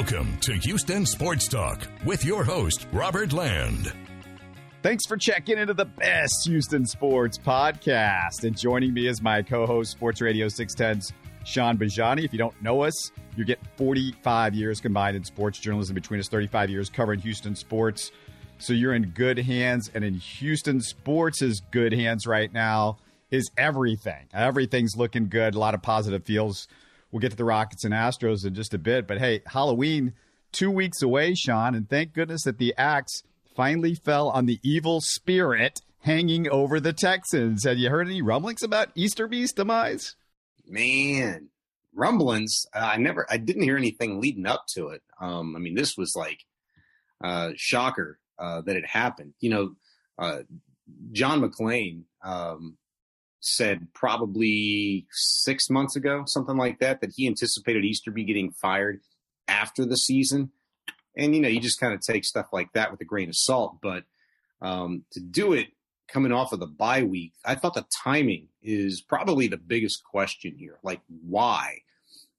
Welcome to Houston Sports Talk with your host, Robert Land. Thanks for checking into the best Houston sports podcast. And joining me is my co host, Sports Radio 610's Sean Bajani. If you don't know us, you get 45 years combined in sports journalism between us, 35 years covering Houston sports. So you're in good hands. And in Houston sports' is good hands right now is everything. Everything's looking good. A lot of positive feels. We'll get to the Rockets and Astros in just a bit. But hey, Halloween, two weeks away, Sean. And thank goodness that the axe finally fell on the evil spirit hanging over the Texans. Have you heard any rumblings about Easter Easterby's demise? Man, rumblings. Uh, I never, I didn't hear anything leading up to it. Um, I mean, this was like uh, shocker uh, that it happened. You know, uh, John McClain um, said probably six months ago, something like that, that he anticipated Easterby getting fired after the season. And you know, you just kind of take stuff like that with a grain of salt. But um, to do it coming off of the bye week, I thought the timing is probably the biggest question here. Like, why?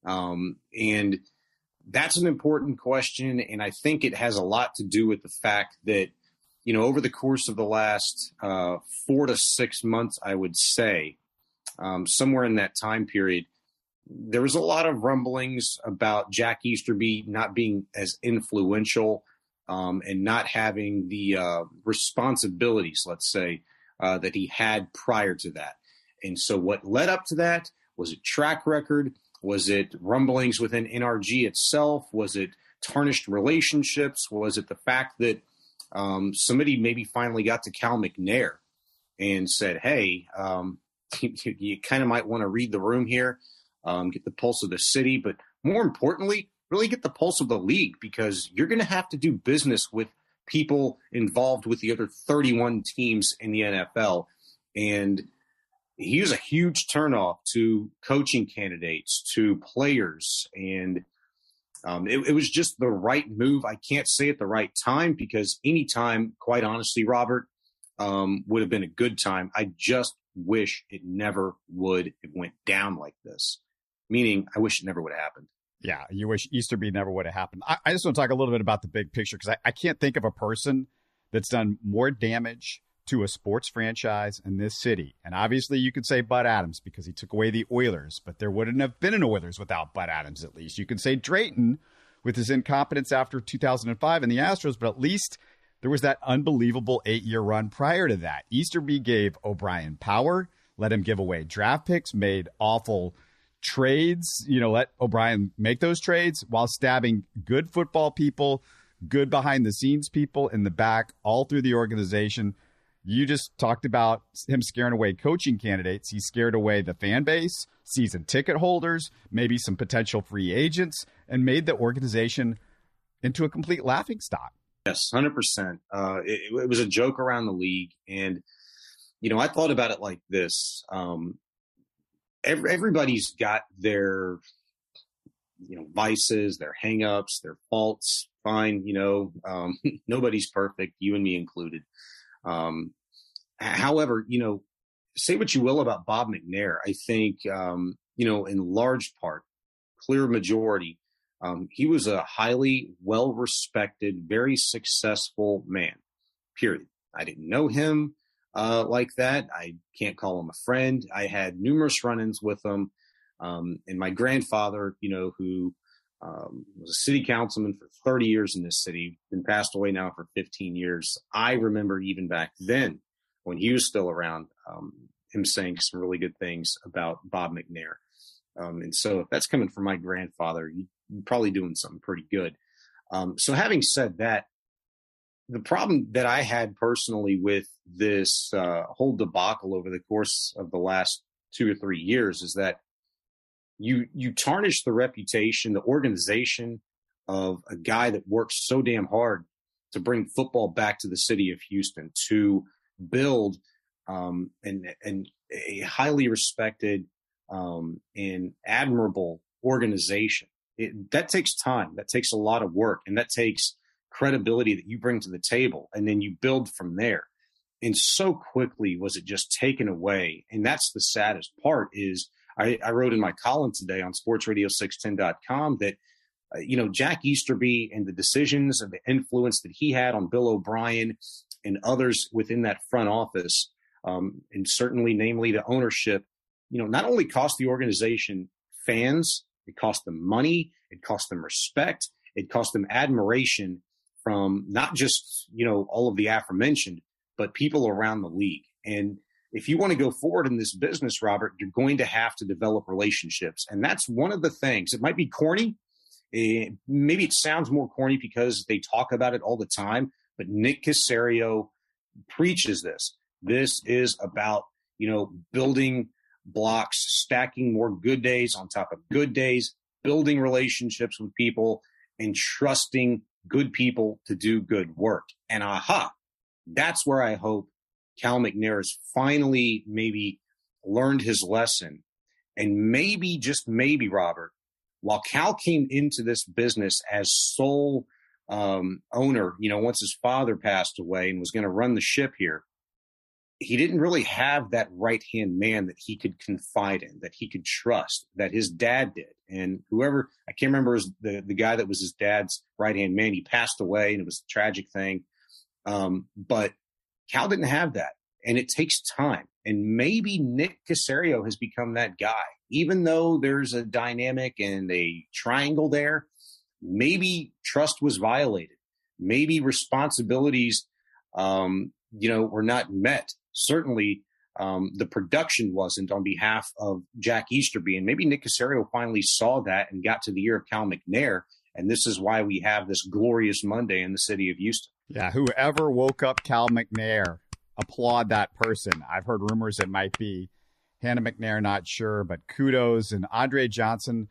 Um, and that's an important question. And I think it has a lot to do with the fact that, you know, over the course of the last uh, four to six months, I would say, um, somewhere in that time period, there was a lot of rumblings about Jack Easterby not being as influential um, and not having the uh, responsibilities, let's say, uh, that he had prior to that. And so, what led up to that was it track record? Was it rumblings within NRG itself? Was it tarnished relationships? Was it the fact that um, somebody maybe finally got to Cal McNair and said, "Hey, um, you, you kind of might want to read the room here." um, get the pulse of the city, but more importantly, really get the pulse of the league because you're going to have to do business with people involved with the other 31 teams in the NFL. And he was a huge turnoff to coaching candidates, to players. And um, it, it was just the right move. I can't say at the right time because any time, quite honestly, Robert, um, would have been a good time. I just wish it never would have went down like this meaning I wish it never would have happened. Yeah, you wish Easterby never would have happened. I, I, just want to talk a little bit about the big picture because I, I can't think of a person that's done more damage to a sports franchise in this city. And obviously, you could say Bud Adams because he took away the Oilers, but there wouldn't have been an Oilers without Bud Adams, at least. You can say Drayton with his incompetence after 2005 and the Astros, but at least there was that unbelievable eight year run prior to that. Easterby gave O'Brien power, let him give away draft picks, made awful trades, you know, let O'Brien make those trades while stabbing good football people, good behind the scenes people in the back, all through the organization. You just talked about him scaring away coaching candidates. He scared away the fan base, season ticket holders, maybe some potential free agents, and made the organization into a complete laughing stock. Yes, 100%. Uh, it, it, was a joke around the league. And, you know, I thought about it like this. Um, every, everybody's got their you know vices their hangups their faults fine you know um, nobody's perfect you and me included um, however you know say what you will about bob mcnair i think um, you know in large part clear majority um, he was a highly well respected very successful man period i didn't know him uh, like that. I can't call him a friend. I had numerous run-ins with him. Um, and my grandfather, you know, who um, was a city councilman for 30 years in this city, been passed away now for 15 years. I remember even back then when he was still around, um, him saying some really good things about Bob McNair. Um, and so if that's coming from my grandfather, you're probably doing something pretty good. Um, so having said that, the problem that I had personally with this uh, whole debacle over the course of the last two or three years is that you you tarnish the reputation, the organization of a guy that works so damn hard to bring football back to the city of Houston, to build um, and and a highly respected um, and admirable organization. It, that takes time. That takes a lot of work, and that takes credibility that you bring to the table and then you build from there and so quickly was it just taken away and that's the saddest part is i, I wrote in my column today on sportsradio610.com that uh, you know, Jack Easterby and the decisions and the influence that he had on Bill O'Brien and others within that front office, um, and certainly, namely, the ownership, you know, not only cost the organization fans, it cost them money, it cost them respect, it cost them admiration from not just, you know, all of the aforementioned, but people around the league. And if you want to go forward in this business, Robert, you're going to have to develop relationships. And that's one of the things. It might be corny. Eh, maybe it sounds more corny because they talk about it all the time, but Nick Caserio preaches this. This is about, you know, building blocks, stacking more good days on top of good days, building relationships with people, and trusting good people to do good work. And aha, that's where I hope Cal McNair has finally maybe learned his lesson. And maybe, just maybe, Robert, while Cal came into this business as sole um, owner, you know, once his father passed away and was going to run the ship here, he didn't really have that right hand man that he could confide in, that he could trust, that his dad did. And whoever, I can't remember the, the guy that was his dad's right hand man. He passed away and it was a tragic thing. Um, but Cal didn't have that. And it takes time. And maybe Nick Caserio has become that guy. Even though there's a dynamic and a triangle there, maybe trust was violated. Maybe responsibilities, um, you know, were not met certainly um, the production wasn't on behalf of Jack Easterby. And maybe Nick Caserio finally saw that and got to the ear of Cal McNair. And this is why we have this glorious Monday in the city of Houston. Yeah, whoever woke up Cal McNair, applaud that person. I've heard rumors it might be Hannah McNair, not sure, but kudos. And Andre Johnson,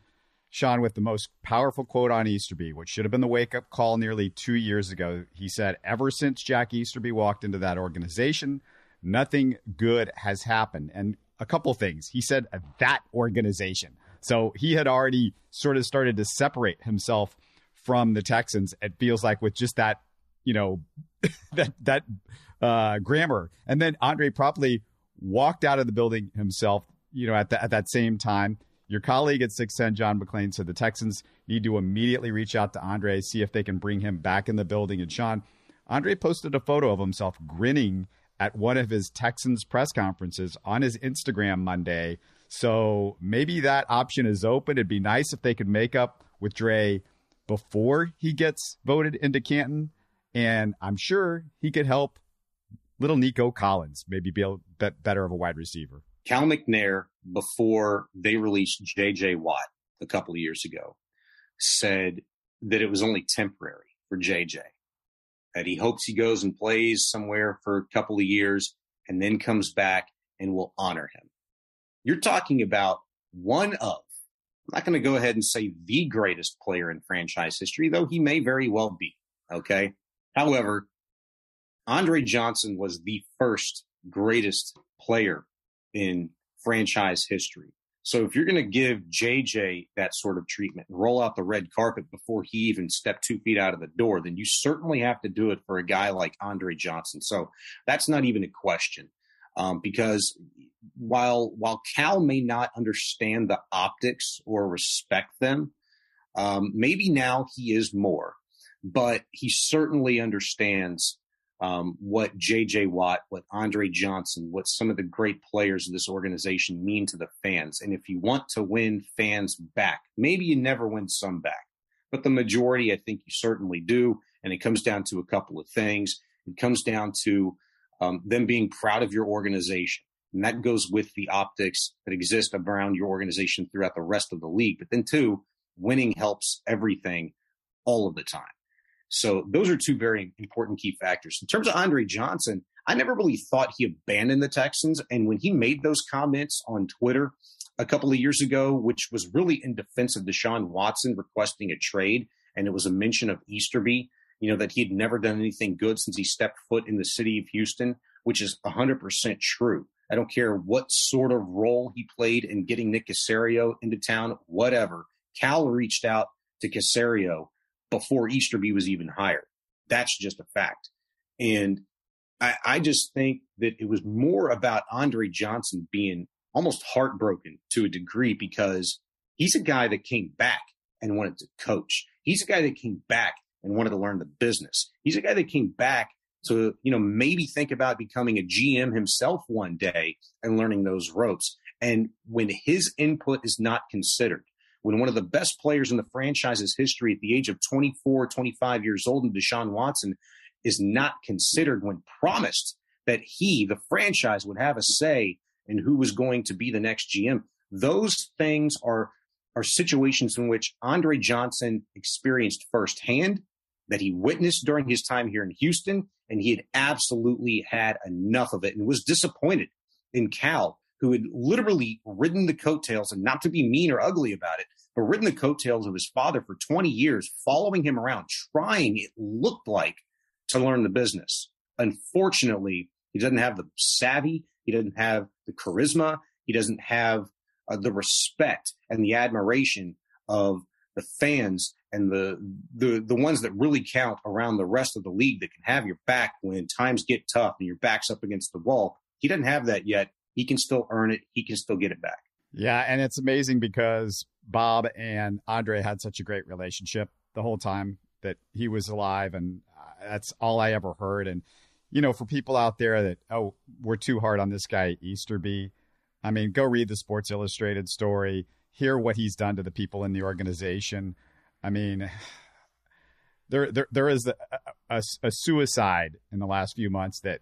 Sean, with the most powerful quote on Easterby, which should have been the wake up call nearly two years ago. He said, Ever since Jack Easterby walked into that organization, nothing good has happened. And a couple things. He said that organization. So he had already sort of started to separate himself from the Texans. It feels like with just that, you know, that that uh, grammar. And then Andre promptly walked out of the building himself. You know, at, the, at that same time, your colleague at 610, John McClain, said the Texans need to immediately reach out to Andre, see if they can bring him back in the building. And Sean, Andre posted a photo of himself grinning at one of his Texans press conferences on his Instagram Monday. So maybe that option is open. It'd be nice if they could make up with Dre before he gets voted into Canton. And I'm sure he could help little Nico Collins maybe be a bit better of a wide receiver. Cal McNair, before they released JJ Watt a couple of years ago, said that it was only temporary for JJ that he hopes he goes and plays somewhere for a couple of years and then comes back and will honor him. You're talking about one of, I'm not going to go ahead and say the greatest player in franchise history, though he may very well be. Okay. However, Andre Johnson was the first greatest player in franchise history. So if you're going to give JJ that sort of treatment and roll out the red carpet before he even stepped two feet out of the door, then you certainly have to do it for a guy like Andre Johnson. So that's not even a question. Um, because while while Cal may not understand the optics or respect them, um, maybe now he is more, but he certainly understands um, what J.J. Watt, what Andre Johnson, what some of the great players of this organization mean to the fans. And if you want to win fans back, maybe you never win some back, but the majority, I think you certainly do. And it comes down to a couple of things. It comes down to um, them being proud of your organization. And that goes with the optics that exist around your organization throughout the rest of the league. But then, two, winning helps everything all of the time. So those are two very important key factors. In terms of Andre Johnson, I never really thought he abandoned the Texans. And when he made those comments on Twitter a couple of years ago, which was really in defense of Deshaun Watson requesting a trade, and it was a mention of Easterby, you know, that he had never done anything good since he stepped foot in the city of Houston, which is 100% true. I don't care what sort of role he played in getting Nick Caserio into town, whatever. Cal reached out to Caserio before Easterby was even hired. That's just a fact. And I, I just think that it was more about Andre Johnson being almost heartbroken to a degree because he's a guy that came back and wanted to coach. He's a guy that came back and wanted to learn the business. He's a guy that came back to, you know, maybe think about becoming a GM himself one day and learning those ropes. And when his input is not considered, when one of the best players in the franchise's history at the age of 24, 25 years old, and Deshaun Watson is not considered when promised that he, the franchise, would have a say in who was going to be the next GM. Those things are are situations in which Andre Johnson experienced firsthand, that he witnessed during his time here in Houston, and he had absolutely had enough of it and was disappointed in Cal, who had literally ridden the coattails, and not to be mean or ugly about it, but ridden the coattails of his father for 20 years, following him around, trying, it looked like, to learn the business. Unfortunately, he doesn't have the savvy, he doesn't have the charisma, he doesn't have uh, the respect and the admiration of the fans and the, the the ones that really count around the rest of the league that can have your back when times get tough and your back's up against the wall. He doesn't have that yet. He can still earn it. He can still get it back. Yeah, and it's amazing because Bob and Andre had such a great relationship the whole time that he was alive, and uh, that's all I ever heard. And you know, for people out there that oh, we're too hard on this guy Easterby. I mean, go read the Sports Illustrated story, hear what he's done to the people in the organization. I mean, there there there is a, a, a suicide in the last few months that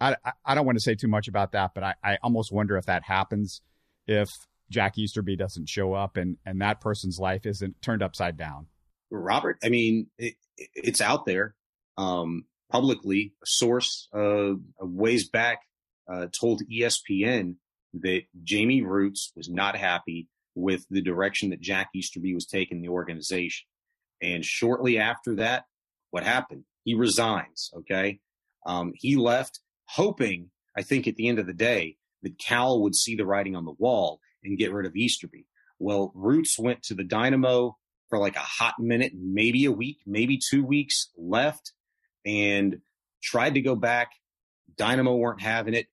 I, I don't want to say too much about that, but I, I almost wonder if that happens if Jack Easterby doesn't show up and and that person's life isn't turned upside down. Robert, I mean, it, it's out there um, publicly. A source uh, ways back uh, told ESPN that Jamie Rootes was not happy with the direction that Jack Easterby was taking the organization. And shortly after that, what happened? He resigns. Okay. Um, he left hoping, I think at the end of the day, that Cal would see the writing on the wall and get rid of Easterby. Well, Rootes went to the Dynamo for like a hot minute, maybe a week, maybe two weeks left and tried to go back. Dynamo weren't having it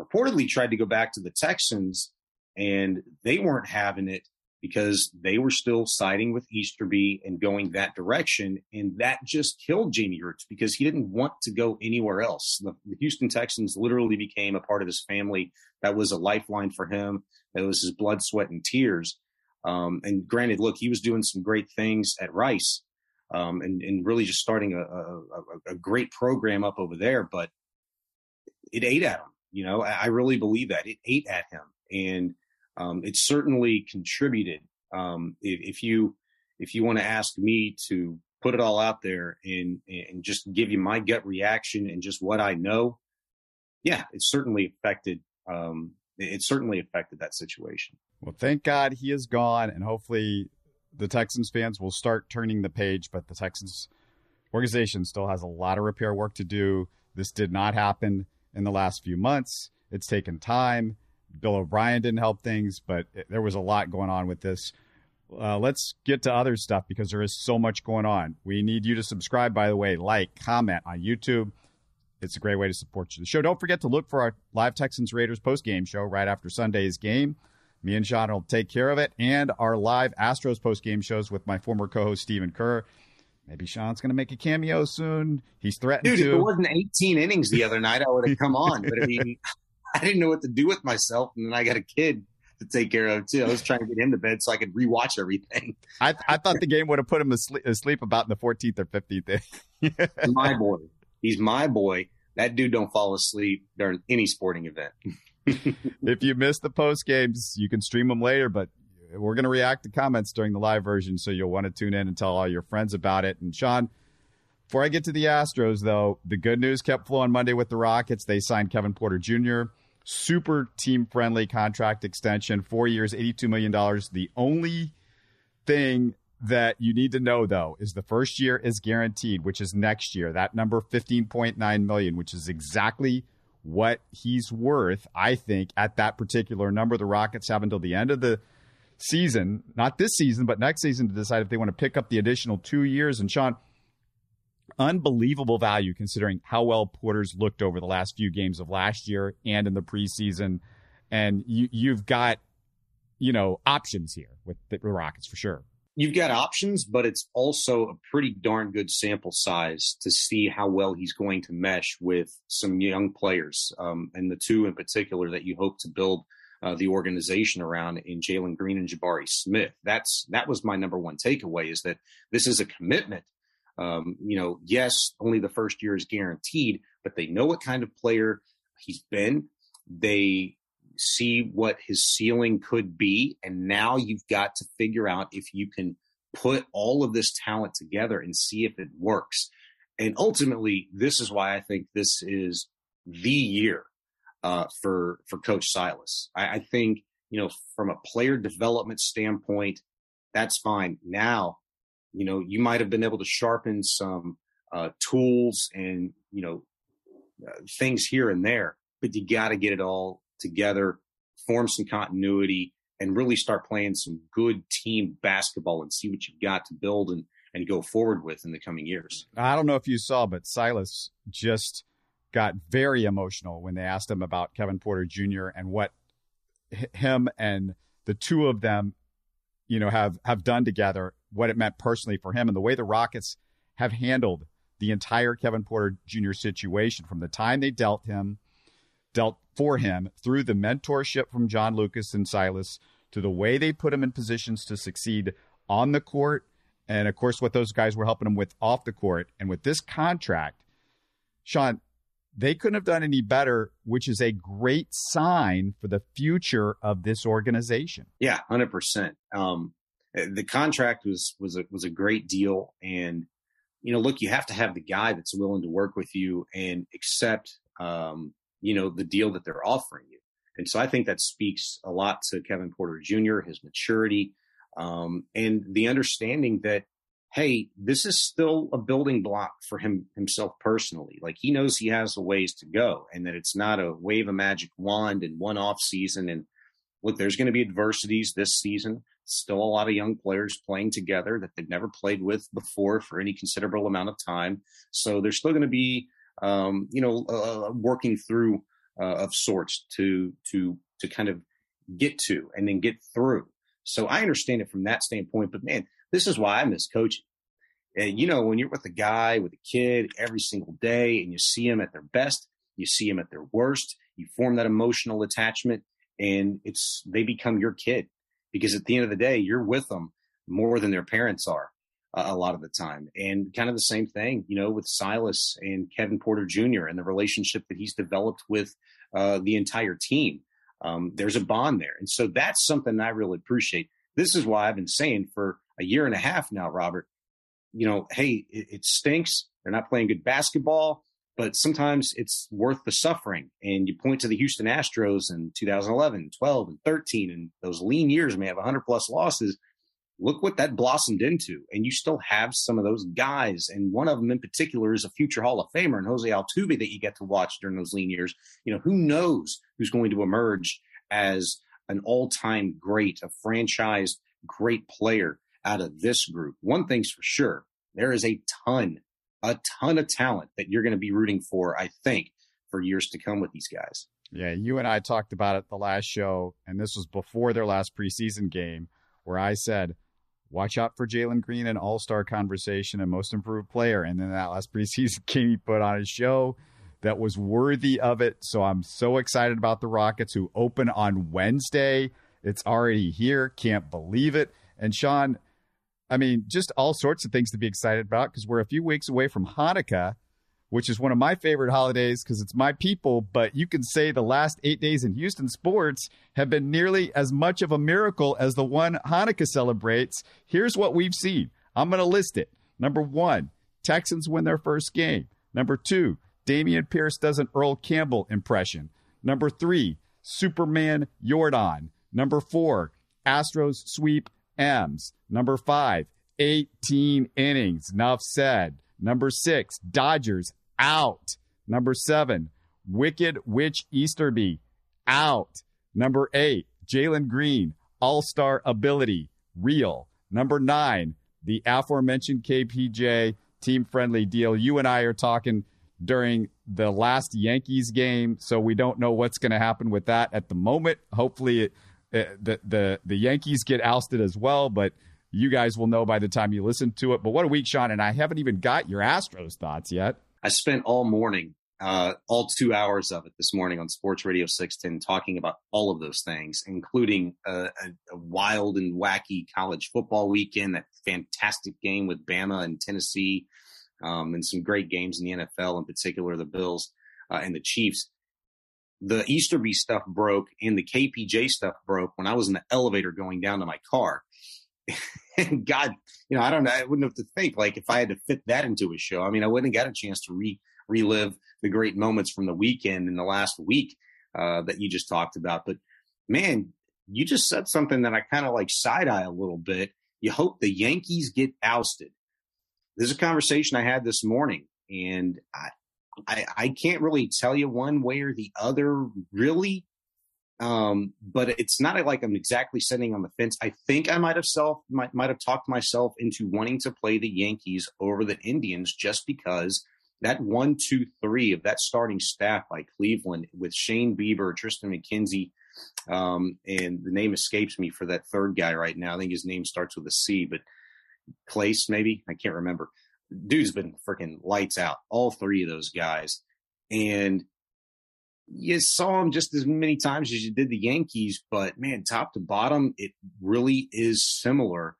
reportedly tried to go back to the Texans and they weren't having it because they were still siding with Easterby and going that direction. And that just killed Jamie Rootes because he didn't want to go anywhere else. The, the, Houston Texans literally became a part of his family. That was a lifeline for him. That was his blood, sweat, and tears. Um, and granted, look, he was doing some great things at Rice um, and, and, really just starting a, a, a great program up over there, but it ate at him. You know, I, really believe that it ate at him, and um, it certainly contributed. Um, if, if, you if you want to ask me to put it all out there and and just give you my gut reaction and just what I know, yeah, it certainly affected. Um, it certainly affected that situation. Well, thank God he is gone, and hopefully the Texans fans will start turning the page. But the Texans organization still has a lot of repair work to do. This did not happen in the last few months. It's taken time. Bill O'Brien didn't help things, but it, there was a lot going on with this. Uh, let's get to other stuff because there is so much going on. We need you to subscribe, by the way, like, comment on YouTube. It's a great way to support you. the show. Don't forget to look for our live Texans Raiders post game show right after Sunday's game. Me and Sean will take care of it, and our live Astros post game shows with my former co host, Stephen Kerr. Maybe Sean's going to make a cameo soon. He's threatened Dude, to. if it wasn't 18 innings the other night, I would have come on. But I mean, I didn't know what to do with myself, and then I got a kid to take care of too. I was trying to get him to bed so I could rewatch everything. I, I thought the game would have put him asleep, asleep about in the 14th or 15th. my boy, he's my boy. That dude don't fall asleep during any sporting event. if you missed the post games, you can stream them later, but we're going to react to comments during the live version, so you'll want to tune in and tell all your friends about it. And Sean, before I get to the Astros, though, the good news kept flowing Monday with the Rockets. They signed Kevin Porter Jr., super team friendly contract extension, four years, $82 million. The only thing that you need to know though is the first year is guaranteed, which is next year. That number 15.9 million, which is exactly what he's worth, I think, at that particular number. The Rockets have until the end of the season, not this season, but next season to decide if they want to pick up the additional two years. And Sean, unbelievable value considering how well Porter's looked over the last few games of last year and in the preseason. And you, you've got, you know, options here with the Rockets for sure. you've got options, but it's also a pretty darn good sample size to see how well he's going to mesh with some young players, um, and the two in particular that you hope to build uh, the organization around in Jalen Green and Jabari Smith. That's that was my number one takeaway is that this is a commitment. Um, you know, yes, only the first year is guaranteed, but they know what kind of player he's been. They see what his ceiling could be. And now you've got to figure out if you can put all of this talent together and see if it works. And ultimately, this is why I think this is the year uh, for for Coach Silas. I, I think you know from a player development standpoint, that's fine. Now, you know, you might have been able to sharpen some uh, tools and you know uh, things here and there, but you got to get it all together, form some continuity, and really start playing some good team basketball and see what you've got to build and, and go forward with in the coming years. I don't know if you saw, but Silas just got very emotional when they asked him about Kevin Porter Jr. and what him and the two of them, you know, have have done together, what it meant personally for him, and the way the Rockets have handled the entire Kevin Porter Jr. situation from the time they dealt him dealt for him through the mentorship from John Lucas and Silas to the way they put him in positions to succeed on the court. And of course, what those guys were helping him with off the court. And with this contract, Sean, they couldn't have done any better, which is a great sign for the future of this organization. Yeah, hundred um, percent. The contract was was a, was a great deal, and you know, look, you have to have the guy that's willing to work with you and accept um, you know, the deal that they're offering you. And so I think that speaks a lot to Kevin Porter Jr., his maturity, um, and the understanding that, hey, this is still a building block for him himself personally. Like he knows he has a ways to go and that it's not a wave a magic wand in one off season. And look, there's going to be adversities this season. Still a lot of young players playing together that they've never played with before for any considerable amount of time. So they're still going to be um, you know, uh, uh, working through uh, of sorts to to to kind of get to and then get through. So I understand it from that standpoint. But man, this is why I miss coaching. And you know, when you're with a guy with a kid every single day, and you see them at their best, you see them at their worst, you form that emotional attachment, and it's they become your kid because at the end of the day, you're with them more than their parents are uh, a lot of the time. And kind of the same thing, you know, with Silas and Kevin Porter Jr. and the relationship that he's developed with uh, the entire team. Um, there's a bond there. And so that's something I really appreciate. This is why I've been saying for a year and a half now, Robert, you know, hey, it, it stinks. They're not playing good basketball, but sometimes it's worth the suffering. And you point to the Houston Astros in 2011, 12, and 13, and those lean years may have 100 plus losses look what that blossomed into. And you still have some of those guys. And one of them in particular is a future Hall of Famer and Jose Altuve that you get to watch during those lean years. You know, who knows who's going to emerge as an all time great, a franchise great player out of this group. One thing's for sure there is a ton, a ton of talent that you're going to be rooting for, I think, for years to come with these guys. Yeah, you and I talked about it the last show, and this was before their last preseason game, where I said, watch out for Jalen Green and All Star conversation and Most Improved Player. And then that last preseason game he put on a show that was worthy of it. So I'm so excited about the Rockets who open on Wednesday. It's already here. Can't believe it. And Sean, I mean, just all sorts of things to be excited about because we're a few weeks away from Hanukkah which is one of my favorite holidays because it's my people. But you can say the last eight days in Houston sports have been nearly as much of a miracle as the one Hanukkah celebrates. Here's what we've seen. I'm going to list it. Number one, Texans win their first game. Number two, Dameon Pierce does an Earl Campbell impression. Number three, Superman Yordan. Number four, Astros sweep M's. Number five, 18 innings. Enough said. Number six, Dodgers out. Number seven, Wicked Witch Easterby, out. Number eight, Jalen Green, All Star ability, real. Number nine, the aforementioned KPJ team friendly deal. You and I are talking during the last Yankees game, so we don't know what's going to happen with that at the moment. Hopefully, it, it, the the the Yankees get ousted as well, but you guys will know by the time you listen to it. But what a week, Sean. And I haven't even got your Astros thoughts yet. I spent all morning, uh, all two hours of it this morning on Sports Radio 610 talking about all of those things, including a, a, a wild and wacky college football weekend, that fantastic game with Bama and Tennessee, um, and some great games in the NFL, in particular the Bills uh, and the Chiefs. The Easterby stuff broke and the KPJ stuff broke when I was in the elevator going down to my car. and God, you know, I don't know. I wouldn't have to think like if I had to fit that into a show. I mean, I wouldn't have got a chance to re relive the great moments from the weekend in the last week uh, that you just talked about. But man, you just said something that I kind of like side eye a little bit. You hope the Yankees get ousted. There's a conversation I had this morning, and I, I, I can't really tell you one way or the other, really. Um, but it's not like I'm exactly sitting on the fence. I think I might have self might might have talked myself into wanting to play the Yankees over the Indians just because that one, two, three of that starting staff by Cleveland with Shane Bieber, Triston McKenzie, um, and the name escapes me for that third guy right now. I think his name starts with a C, but Place maybe I can't remember. Dude's been freaking lights out. All three of those guys, and you saw him just as many times as you did the Yankees, but man, top to bottom, it really is similar.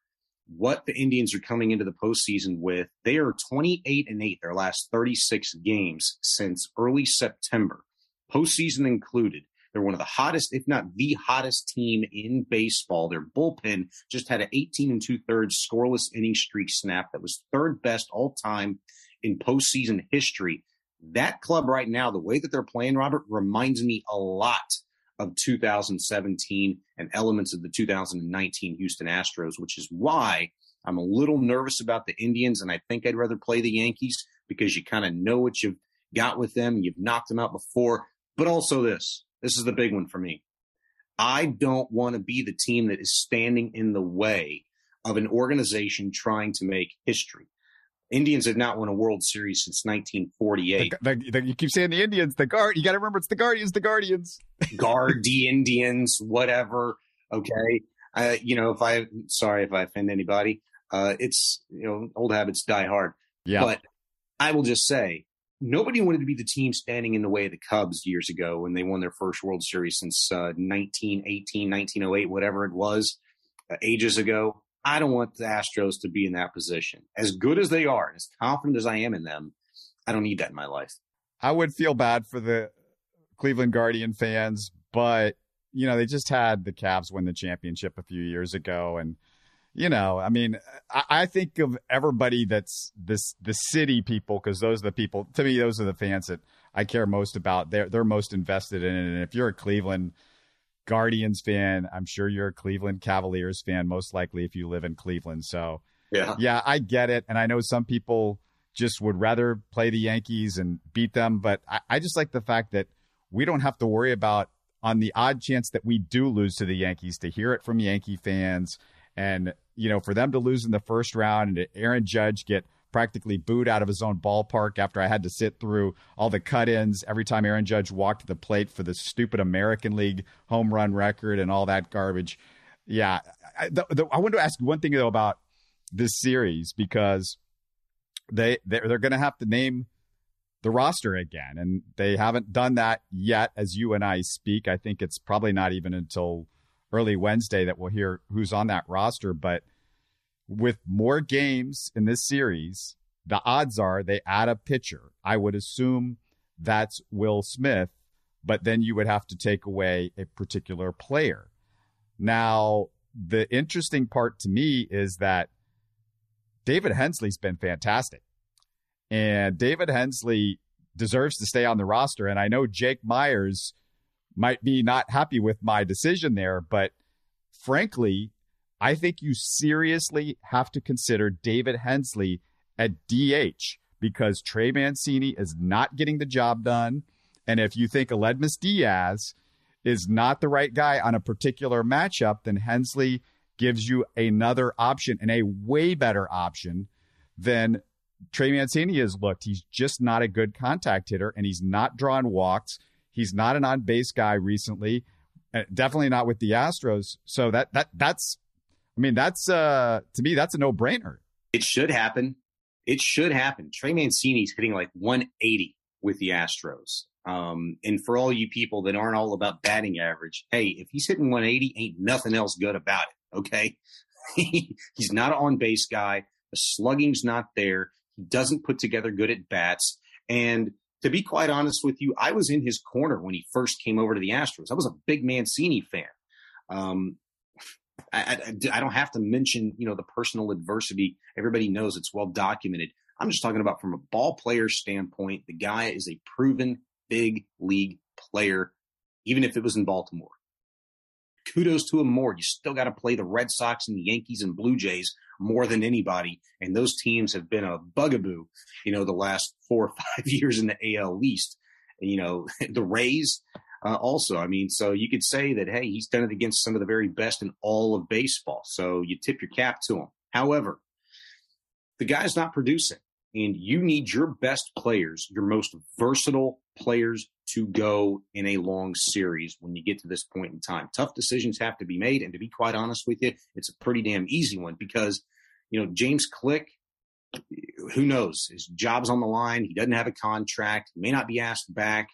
What the Indians are coming into the postseason with, they are 28 and 8 their last 36 games since early September, postseason included. They're one of the hottest, if not the hottest team in baseball. Their bullpen just had an 18 and two thirds scoreless inning streak snap that was third best all time in postseason history that club right now, the way that they're playing, Robert, reminds me a lot of 2017 and elements of the 2019 Houston Astros, which is why I'm a little nervous about the Indians. And I think I'd rather play the Yankees because you kind of know what you've got with them. You've knocked them out before. But also this this is the big one for me. I don't want to be the team that is standing in the way of an organization trying to make history. Indians have not won a World Series since 1948. The, the, the, you keep saying the Indians, the guard. You got to remember it's the Guardians, the Guardians. Guard, the Indians, whatever. Okay, uh, you know if I sorry if I offend anybody. Uh, it's you know old habits die hard. Yeah. But I will just say nobody wanted to be the team standing in the way of the Cubs years ago when they won their first World Series since uh, 1918, 1908, whatever it was, uh, ages ago. I don't want the Astros to be in that position. As good as they are, and as confident as I am in them, I don't need that in my life. I would feel bad for the Cleveland Guardian fans, but you know, they just had the Cavs win the championship a few years ago and you know, I mean, I, I think of everybody that's this the city people because those are the people. To me, those are the fans that I care most about. They're they're most invested in it. And if you're a Cleveland Guardians fan. I'm sure you're a Cleveland Cavaliers fan, most likely if you live in Cleveland. So, yeah, yeah, I get it. And I know some people just would rather play the Yankees and beat them. But I, I just like the fact that we don't have to worry about, on the odd chance that we do lose to the Yankees, to hear it from Yankee fans. And, you know, for them to lose in the first round and Aaron Judge get practically booed out of his own ballpark after I had to sit through all the cut ins every time Aaron Judge walked the plate for the stupid American League home run record and all that garbage. Yeah. I, the, the, I want to ask one thing, though, about this series because they, they're, they're going to have to name the roster again. And they haven't done that yet as you and I speak. I think it's probably not even until early Wednesday that we'll hear who's on that roster. But with more games in this series, the odds are they add a pitcher. I would assume that's Will Smith, but then you would have to take away a particular player. Now, the interesting part to me is that David Hensley's been fantastic. And David Hensley deserves to stay on the roster. And I know Jake Meyers might be not happy with my decision there, but frankly, I think you seriously have to consider David Hensley at DH because Trey Mancini is not getting the job done. And if you think Aledmys Diaz is not the right guy on a particular matchup, then Hensley gives you another option and a way better option than Trey Mancini has looked. He's just not a good contact hitter and he's not drawing walks. He's not an on base guy recently, definitely not with the Astros. So that that that's I mean, that's uh to me that's a no brainer. It should happen. It should happen. Trey Mancini's hitting like 180 with the Astros. Um, and for all you people that aren't all about batting average, hey, if he's hitting 180, ain't nothing else good about it. Okay. he's not an on base guy. The slugging's not there. He doesn't put together good at bats. And to be quite honest with you, I was in his corner when he first came over to the Astros. I was a big Mancini fan. Um, I, I, I, don't have to mention, you know, the personal adversity. Everybody knows it's well documented. I'm just talking about from a ball player standpoint. The guy is a proven big league player, even if it was in Baltimore. Kudos to him more. You still got to play the Red Sox and the Yankees and Blue Jays more than anybody. And those teams have been a bugaboo, you know, the last four or five years in the AL East. You know, the Rays, uh, also. I mean, so you could say that, hey, he's done it against some of the very best in all of baseball. So you tip your cap to him. However, the guy's not producing, and you need your best players, your most versatile players to go in a long series when you get to this point in time. Tough decisions have to be made. And to be quite honest with you, it's a pretty damn easy one because, you know, James Click, who knows? His job's on the line. He doesn't have a contract. He may not be asked back.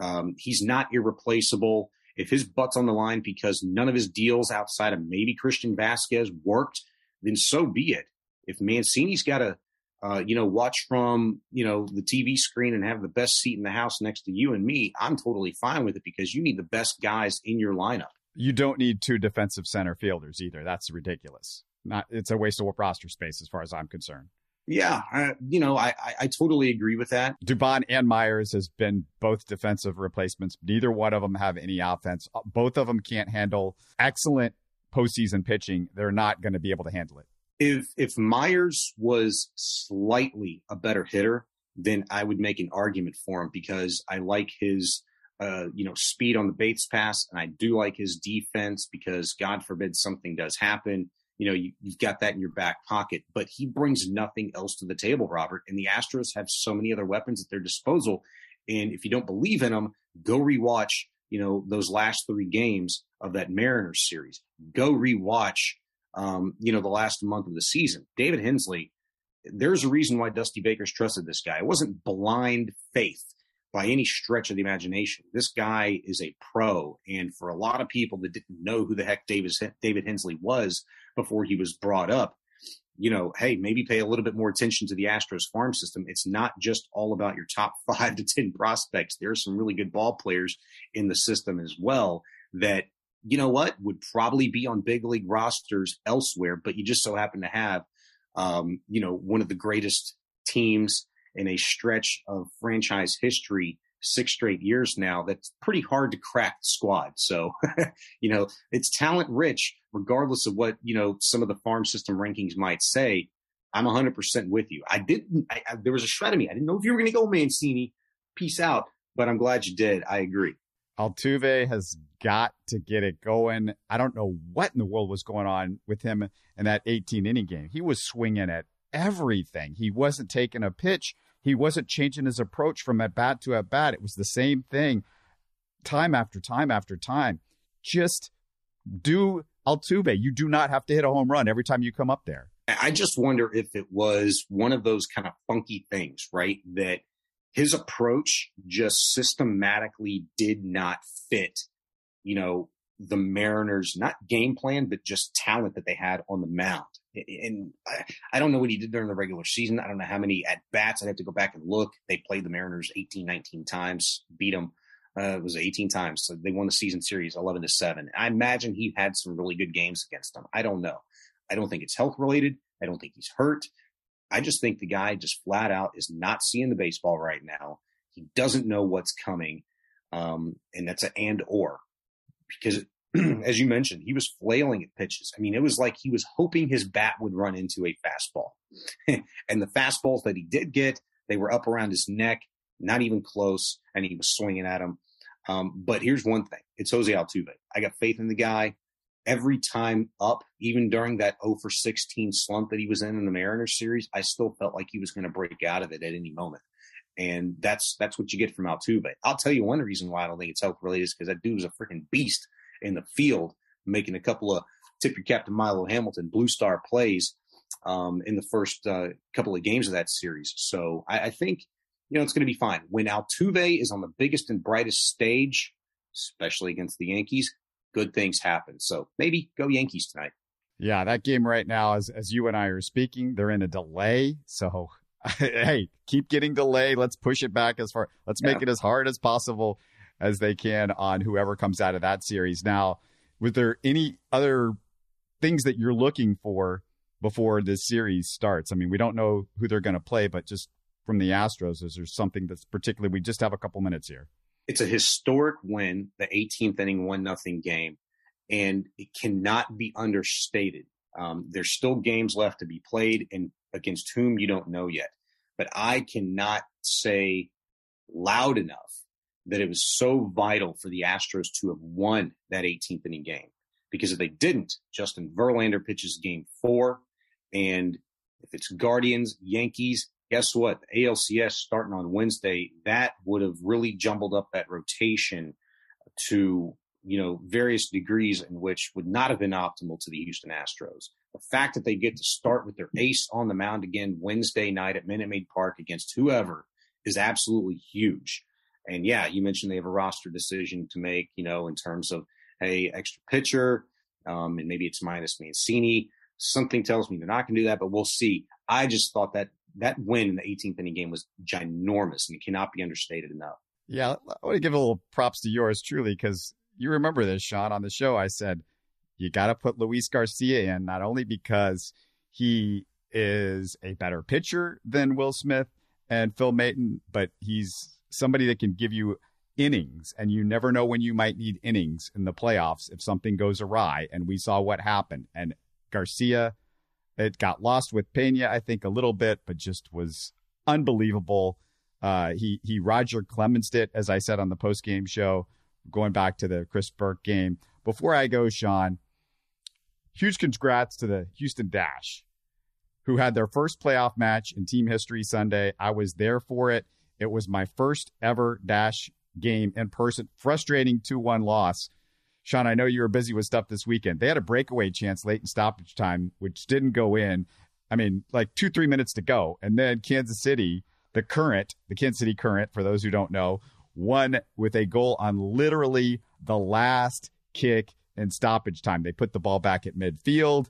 Um, he's not irreplaceable. If his butt's on the line because none of his deals outside of maybe Christian Vázquez worked, then so be it. If Mancini's got to, uh, you know, watch from, you know, the TV screen and have the best seat in the house next to you and me, I'm totally fine with it because you need the best guys in your lineup. You don't need two defensive center fielders either. That's ridiculous. Not, it's a waste of roster space as far as I'm concerned. Yeah, I, you know, I, I, I totally agree with that. Dubon and Meyers has been both defensive replacements. Neither one of them have any offense. Both of them can't handle excellent postseason pitching. They're not going to be able to handle it. If if Meyers was slightly a better hitter, then I would make an argument for him because I like his uh, you know, speed on the base paths, and I do like his defense because God forbid something does happen you know, you, have got that in your back pocket. But he brings nothing else to the table, Robert. And the Astros have so many other weapons at their disposal. And if you don't believe in them, go rewatch, you know, those last three games of that Mariners series. Go rewatch, um, you know, the last month of the season. David Hensley, there's a reason why Dusty Baker's trusted this guy. It wasn't blind faith by any stretch of the imagination. This guy is a pro. And for a lot of people that didn't know who the heck Davis, David Hensley was before he was brought up, you know, hey, maybe pay a little bit more attention to the Astros farm system. It's not just all about your top five to 10 prospects. There are some really good ball players in the system as well that, you know what, would probably be on big league rosters elsewhere, but you just so happen to have, um, you know, one of the greatest teams in a stretch of franchise history six straight years now that's pretty hard to crack the squad. So you know it's talent rich regardless of what you know some of the farm system rankings might say. I'm 100% with you. I didn't I, I, there was a shred of me. I didn't know if you were going to go mancini. Peace out but i'm glad you did. I agree Altuve has got to get it going. I don't know what in the world was going on with him in that 18 inning game. He was swinging at everything. He wasn't taking a pitch. He wasn't changing his approach from at bat to at bat. It was the same thing time after time after time. Just do Altuve. You do not have to hit a home run every time you come up there. I just wonder if it was one of those kind of funky things, right? That his approach just systematically did not fit, you know, the Mariners, not game plan, but just talent that they had on the mound. And I, don't know what he did during the regular season. I don't know how many at bats. I'd have to go back and look. They played the Mariners 18, 19 times, beat them. Uh, it was 18 times. So they won the season series 11 to 7. I imagine he had some really good games against them. I don't know. I don't think it's health related. I don't think he's hurt. I just think the guy just flat out is not seeing the baseball right now. He doesn't know what's coming. Um, and that's an and or because as you mentioned, he was flailing at pitches. I mean, it was like he was hoping his bat would run into a fastball. and the fastballs that he did get, they were up around his neck, not even close, and he was swinging at them. Um, but here's one thing it's Jose Altuve. I got faith in the guy. Every time up, even during that 0 for 16 slump that he was in in the Mariners series, I still felt like he was going to break out of it at any moment. And that's that's what you get from Altuve. I'll tell you one reason why I don't think it's health related is because that dude was a freaking beast in the field, making a couple of tip your cap to Milo Hamilton. Blue Star plays um, in the first uh, couple of games of that series. So I, I think, you know, it's going to be fine. When Altuve is on the biggest and brightest stage, especially against the Yankees, good things happen. So maybe go Yankees tonight. Yeah, that game right now, as as you and I are speaking, they're in a delay. So hey, keep getting delay. Let's push it back as far. Let's make yeah. it as hard as possible as they can on whoever comes out of that series. Now, was there any other things that you're looking for before this series starts? I mean, we don't know who they're going to play, but just from the Astros, is there something that's particularly? We just have a couple minutes here. It's a historic win, the 18th inning, one nothing game, and it cannot be understated. Um, there's still games left to be played, and against whom you don't know yet. But I cannot say loud enough that it was so vital for the Astros to have won that 18th inning game. Because if they didn't, Justin Verlander pitches game four. And if it's Guardians, Yankees, guess what? ALCS starting on Wednesday, that would have really jumbled up that rotation to, you know, various degrees in which would not have been optimal to the Houston Astros. The fact that they get to start with their ace on the mound again Wednesday night at Minute Maid Park against whoever is absolutely huge. And yeah, you mentioned they have a roster decision to make, you know, in terms of a extra pitcher, um, and maybe it's minus Mancini. Something tells me they're not going to do that, but we'll see. I just thought that that win in the 18th inning game was ginormous, and it cannot be understated enough. Yeah, I want to give a little props to yours truly because you remember this, Sean. On the show, I said you got to put Luis Garcia in, not only because he is a better pitcher than Will Smith and Phil Maton, but he's somebody that can give you innings and you never know when you might need innings in the playoffs if something goes awry and we saw what happened and Garcia it got lost with Pena I think a little bit but just was unbelievable uh, he he Roger Clemens did as I said on the post game show going back to the Chris Burke game before I go Sean huge congrats to the Houston Dash who had their first playoff match in team history Sunday I was there for it it was my first ever Dash game in person. Frustrating 2 1 loss. Sean, I know you were busy with stuff this weekend. They had a breakaway chance late in stoppage time, which didn't go in. I mean, like two, three minutes to go. And then Kansas City, the current, the Kansas City current, for those who don't know, won with a goal on literally the last kick in stoppage time. They put the ball back at midfield.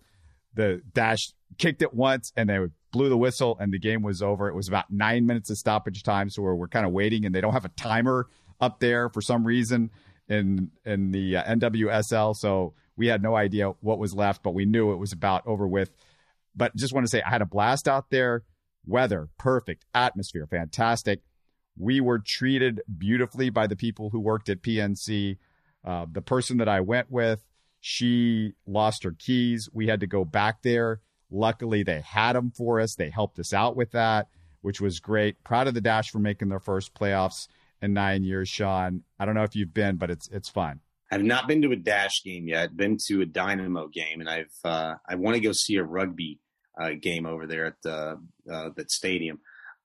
The dash kicked it once and they blew the whistle and the game was over. It was about nine minutes of stoppage time. So we're, we're kind of waiting and they don't have a timer up there for some reason in, in the uh, NWSL. So we had no idea what was left, but we knew it was about over with. But just want to say I had a blast out there. Weather, perfect. Atmosphere, fantastic. We were treated beautifully by the people who worked at PNC. Uh, the person that I went with, she lost her keys. We had to go back there Luckily, they had them for us. They helped us out with that, which was great. Proud of the Dash for making their first playoffs in nine years, Sean. I don't know if you've been, but it's it's fun. I've not been to a Dash game yet. Been to a Dynamo game, and I've uh, I want to go see a rugby uh, game over there at the uh, that stadium.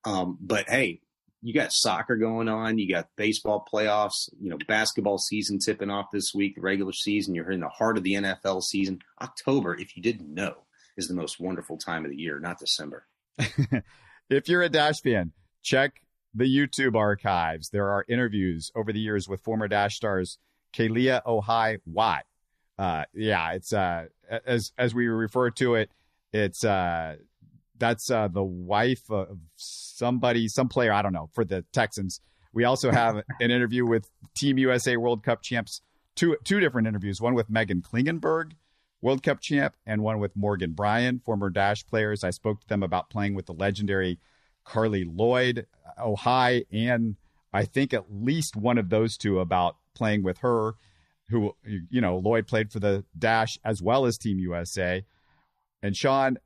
Um, but hey, you got soccer going on, you got baseball playoffs, you know, basketball season tipping off this week, the regular season. You're in the heart of the NFL season. October, if you didn't know, is the most wonderful time of the year, not December. if you're a Dash fan, check the YouTube archives. There are interviews over the years with former Dash stars Kealia Ohai Watt. Uh, yeah, it's uh, as as we refer to it, it's uh, that's uh, the wife of somebody, some player, I don't know, for the Texans. We also have an interview with Team USA World Cup champs. Two two different interviews. One with Meghan Klingenberg, World Cup champ, and one with Morgan Brian, former Dash players. I spoke to them about playing with the legendary Carli Lloyd, Ohai, and I think at least one of those two about playing with her, who, you know, Lloyd played for the Dash as well as Team USA. And Sean,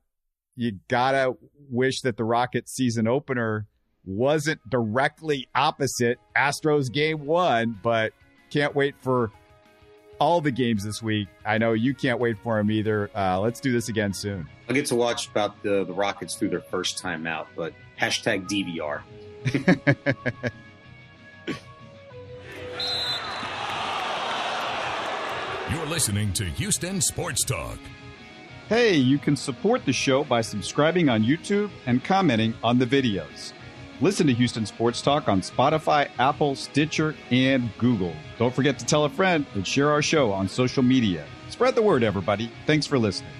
you gotta wish that the Rockets season opener wasn't directly opposite Astros game one, but can't wait for all the games this week. I know you can't wait for them either. Uh, let's do this again soon. I'll get to watch about the, the Rockets through their first time out, but hashtag DVR. You're listening to Houston Sports Talk. Hey, you can support the show by subscribing on YouTube and commenting on the videos. Listen to Houston Sports Talk on Spotify, Apple, Stitcher, and Google. Don't forget to tell a friend and share our show on social media. Spread the word, everybody. Thanks for listening.